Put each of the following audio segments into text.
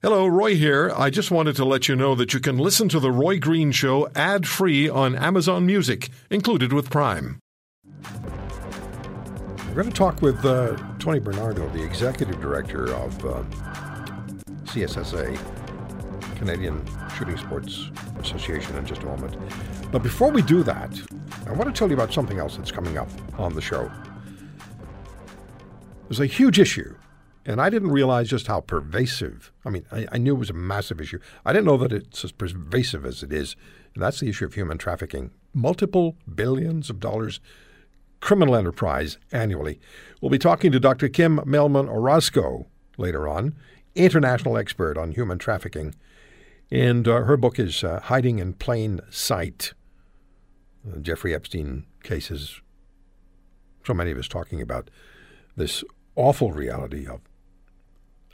Hello, Roy here. I just wanted to let you know that you can listen to The Roy Green Show ad free on Amazon Music, included with Prime. We're going to talk with uh, Tony Bernardo, the executive director of uh, CSSA, Canadian Shooting Sports Association, in just a moment. But before we do that, I want to tell you about something else that's coming up on the show. There's a huge issue and I didn't realize just how pervasive. I mean, I, I, knew it was a massive issue. I didn't know that it's as pervasive as it is. And that's the issue of human trafficking. Multiple billions of dollars criminal enterprise annually. We'll be talking to Dr. Kim Mehlman Orozco later on, international expert on human trafficking. And uh, her book is uh, Hiding in Plain Sight. The Jeffrey Epstein cases. So many of us talking about this awful reality of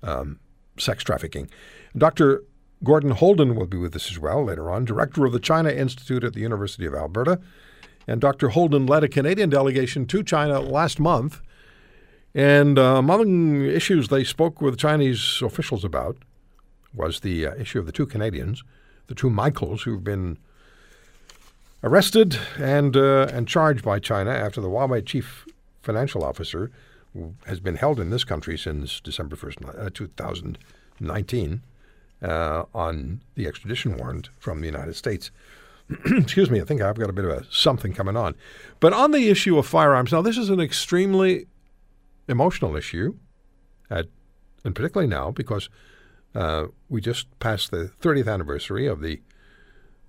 um, sex trafficking. Dr. Gordon Houlden will be with us as well later on, director of the China Institute at the University of Alberta. And Dr. Houlden led a Canadian delegation to China last month. And uh, among issues they spoke with Chinese officials about was the uh, issue of the two Canadians, the two Michaels, who've been arrested and uh, and charged by China after the Huawei chief financial officer has been held in this country since December 1st, uh, 2019, uh, on the extradition warrant from the United States. Excuse me, I think I've got a bit of a something coming on. But on the issue of firearms, now this is an extremely emotional issue, at, and particularly now because uh, we just passed the 30th anniversary of the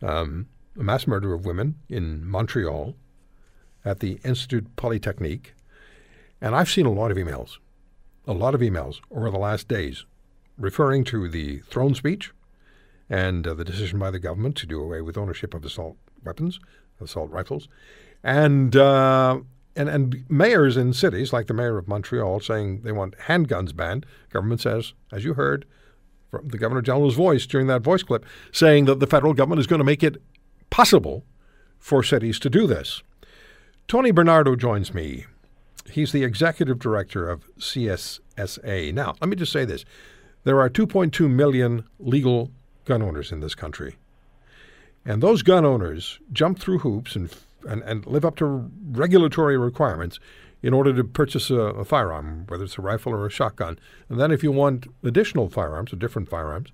um, mass murder of women in Montreal at the Institut Polytechnique. And I've seen a lot of emails, a lot of emails over the last days referring to the throne speech and uh, the decision by the government to do away with ownership of assault weapons, assault rifles, and uh, and and mayors in cities like the mayor of Montreal saying they want handguns banned. Government says, as you heard from the governor general's voice during that voice clip, saying that the federal government is going to make it possible for cities to do this. Tony Bernardo joins me He's the executive director of CSSA. Now, let me just say this there are 2.2 million legal gun owners in this country. And those gun owners jump through hoops and, and, and live up to regulatory requirements in order to purchase a, a, firearm, whether it's a rifle or a shotgun. And then if you want additional firearms or different firearms,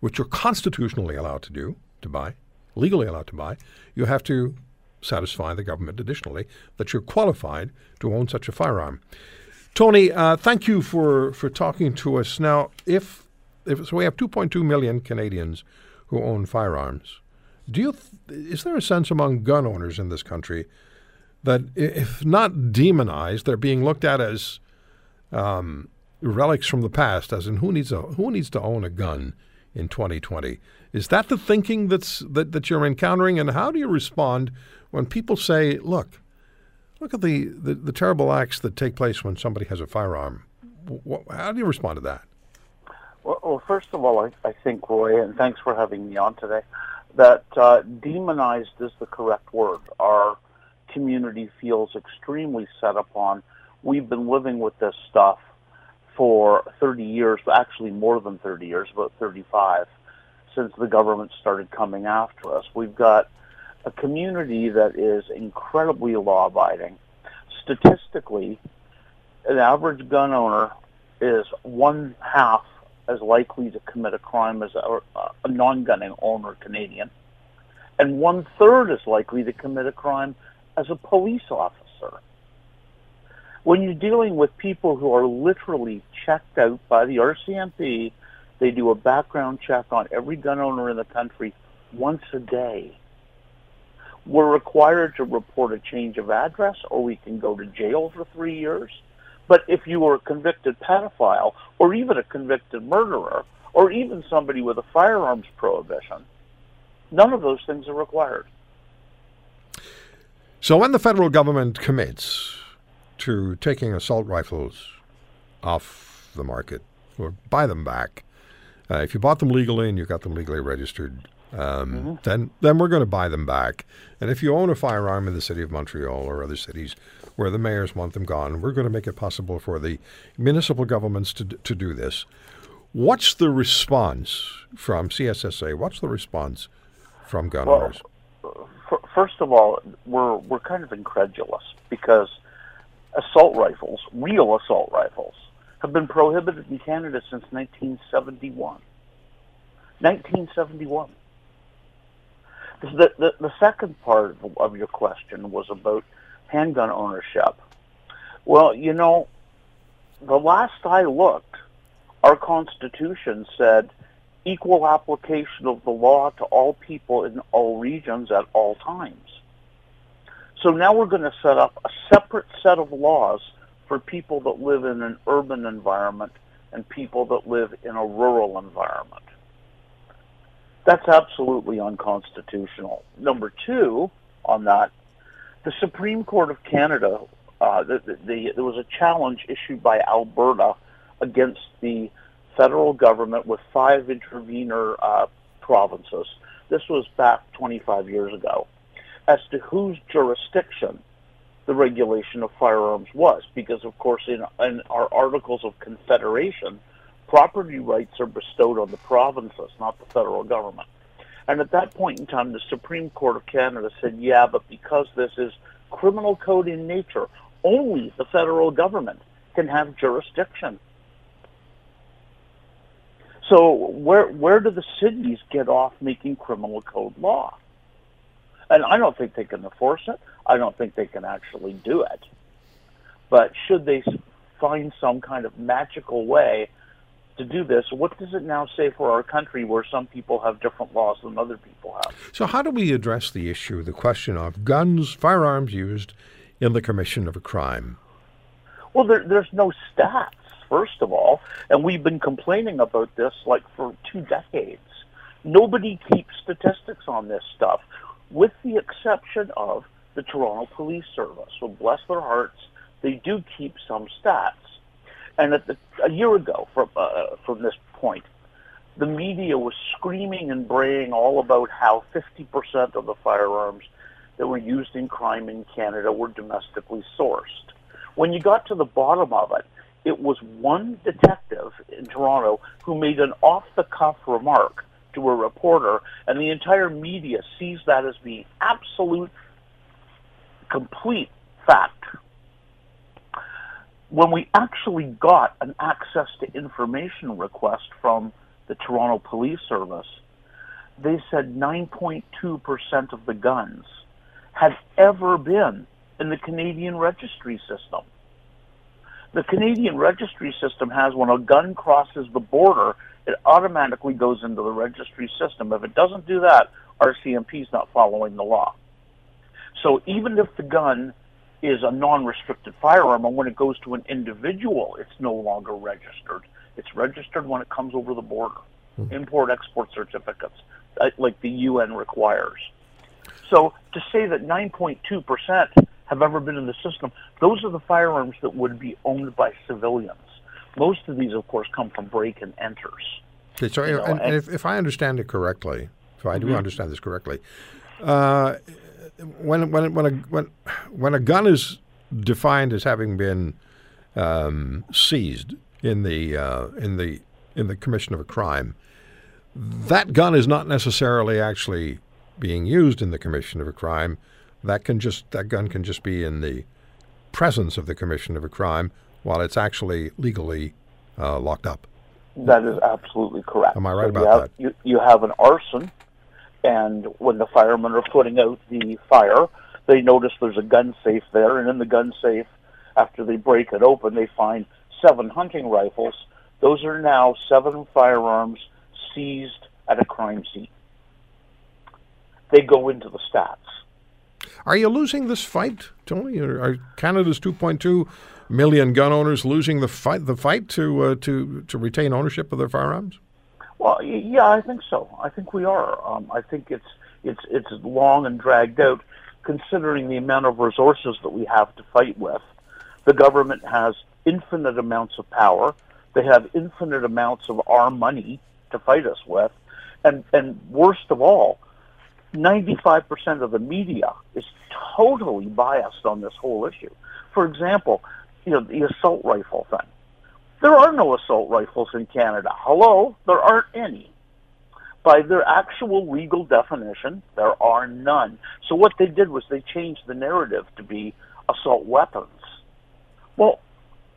which you're constitutionally allowed to do, to buy, legally allowed to buy, you have to satisfy the government additionally that you're qualified to own such a firearm. Tony, uh, thank you for, for talking to us. Now, if, if so, we have 2.2 million Canadians who own firearms. Do you th- is there a sense among gun owners in this country that, if not demonized, they're being looked at as um, relics from the past, as in who needs a who needs to own a gun in 2020? Is that the thinking that's that, that you're encountering, and how do you respond when people say, look, look at the, the, the terrible acts that take place when somebody has a firearm, how do you respond to that? Well, well first of all, I, I, think, Roy, and thanks for having me on today, that uh, demonized is the correct word. Our community feels extremely set upon. We've been living with this stuff for 30 years, but actually more than 30 years, about 35, since the government started coming after us. We've got a community that is incredibly law abiding. Statistically, an average gun owner is one half as likely to commit a crime as a, uh, a non-gunning owner Canadian, and one third as likely to commit a crime as a police officer. When you're dealing with people who are literally checked out by the RCMP, they do a background check on every gun owner in the country once a day we're required to report a change of address or we can go to jail for three years. But if you were a convicted pedophile or even a convicted murderer or even somebody with a firearms prohibition, none of those things are required. So when the federal government commits to taking assault rifles off the market or buy them back, uh, if you bought them legally and you got them legally registered, um, mm-hmm. then then we're going to buy them back. And if you own a firearm in the city of Montreal or other cities where the mayors want them gone, we're going to make it possible for the municipal governments to to do this. What's the response from CSSA? What's the response from gun Well, owners? f- first of all, we're we're kind of incredulous because assault rifles, real assault rifles, have been prohibited in Canada since 1971. 1971. The, the, the second part of your question was about handgun ownership. Well, you know, the last I looked, our Constitution said equal application of the law to all people in all regions at all times. So now we're going to set up a separate set of laws for people that live in an urban environment and people that live in a rural environment. That's absolutely unconstitutional. Number two, on that, the Supreme Court of Canada, uh, the, the, the, there was a challenge issued by Alberta against the federal government with five intervener uh, provinces. This was back 25 years ago, as to whose jurisdiction the regulation of firearms was, because of course in, in our Articles of Confederation, property rights are bestowed on the provinces, not the federal government. And at that point in time, the Supreme Court of Canada said, yeah, but because this is criminal code in nature, only the federal government can have jurisdiction. So where where do the cities get off making criminal code law? And I don't think they can enforce it. I don't think they can actually do it. But should they find some kind of magical way to do this, what does it now say for our country where some people have different laws than other people have? So, how do we address the issue, the question of guns, firearms used in the commission of a crime? Well, there, there's no stats, first of all, and we've been complaining about this like for two decades. Nobody keeps statistics on this stuff, with the exception of the Toronto Police Service. So, bless their hearts, they do keep some stats. And the, a year ago, from uh, from this point, the media was screaming and braying all about how 50% of the firearms that were used in crime in Canada were domestically sourced. When you got to the bottom of it, it was one detective in Toronto who made an off-the-cuff remark to a reporter, and the entire media sees that as the absolute, complete fact when we actually got an access to information request from the Toronto Police Service, they said 9.2% of the guns had ever been in the Canadian registry system. The Canadian registry system has when a gun crosses the border, it automatically goes into the registry system. If it doesn't do that, RCMP is not following the law. So even if the gun is a non-restricted firearm, and when it goes to an individual, it's no longer registered. It's registered when it comes over the border. Mm-hmm. Import-export certificates, uh, like the UN requires. So to say that 9.2% have ever been in the system, those are the firearms that would be owned by civilians. Most of these, of course, come from break and enters. Okay, so you know, and, and if, if, I understand it correctly, if I do mm-hmm. understand this correctly, uh, when when when a when when a gun is defined as having been um, seized in the uh, in the in the commission of a crime, that gun is not necessarily actually being used in the commission of a crime. That can just that gun can just be in the presence of the commission of a crime while it's actually legally uh, locked up. That is absolutely correct. Am I right so about you have, that? You, you have an arson and when the firemen are putting out the fire, they notice there's a gun safe there, and in the gun safe, after they break it open, they find seven hunting rifles. Those are now seven firearms seized at a crime scene. They go into the stats. Are you losing this fight, Tony? Are Canada's 2.2 million gun owners losing the fight the fight to uh, to to retain ownership of their firearms? Well, yeah, I think so. I think we are. Um, I think it's it's it's long and dragged out, considering the amount of resources that we have to fight with. The government has infinite amounts of power. They have infinite amounts of our money to fight us with, and and worst of all, ninety-five percent of the media is totally biased on this whole issue. For example, you know the assault rifle thing There are no assault rifles in Canada. Hello, there aren't any. By their actual legal definition, there are none. So what they did was they changed the narrative to be assault weapons. Well,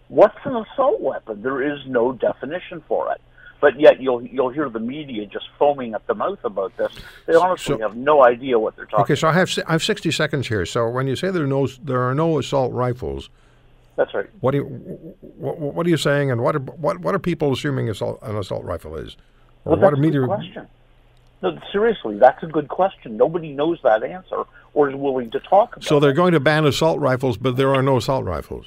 what's an assault weapon? There is no definition for it. But yet you'll you'll hear the media just foaming at the mouth about this. They honestly So- have no idea what they're talking. Okay, so I have I have 60 seconds here. So when you say there are no there are no assault rifles, That's right. what do you what, what are you saying, and what are, what what are people assuming assault, an assault rifle is, or Well, what are a media? question. No, seriously, that's a good question. Nobody knows that answer or is willing to talk about So they're it. going to ban assault rifles, but there are no assault rifles.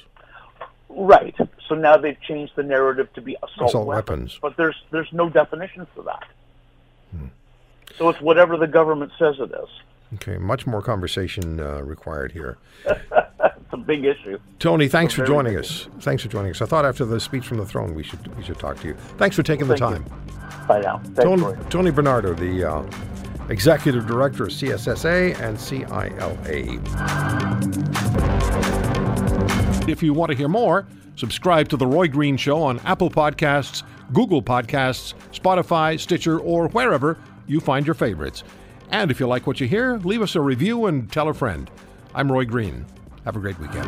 Right. So now they've changed the narrative to be assault, Assault weapons. weapons. But there's there's no definition for that. Hmm. So it's whatever the government says it is. Okay, much more conversation uh, required here. It's a big issue. Tony, thanks for joining us. Thanks for joining us. I thought after the speech from the throne, we should we should talk to you. Thanks for taking the Thank you. time. Bye now. Thanks, Tony, Tony Bernardo, the uh, executive director of CSSA and CILA. If you want to hear more, subscribe to The Roy Green Show on Apple Podcasts, Google Podcasts, Spotify, Stitcher, or wherever you find your favorites. And if you like what you hear, leave us a review and tell a friend. I'm Roy Green. Have a great weekend.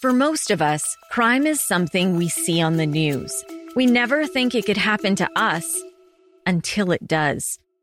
For most of us, crime is something we see on the news. We never think it could happen to us until it does.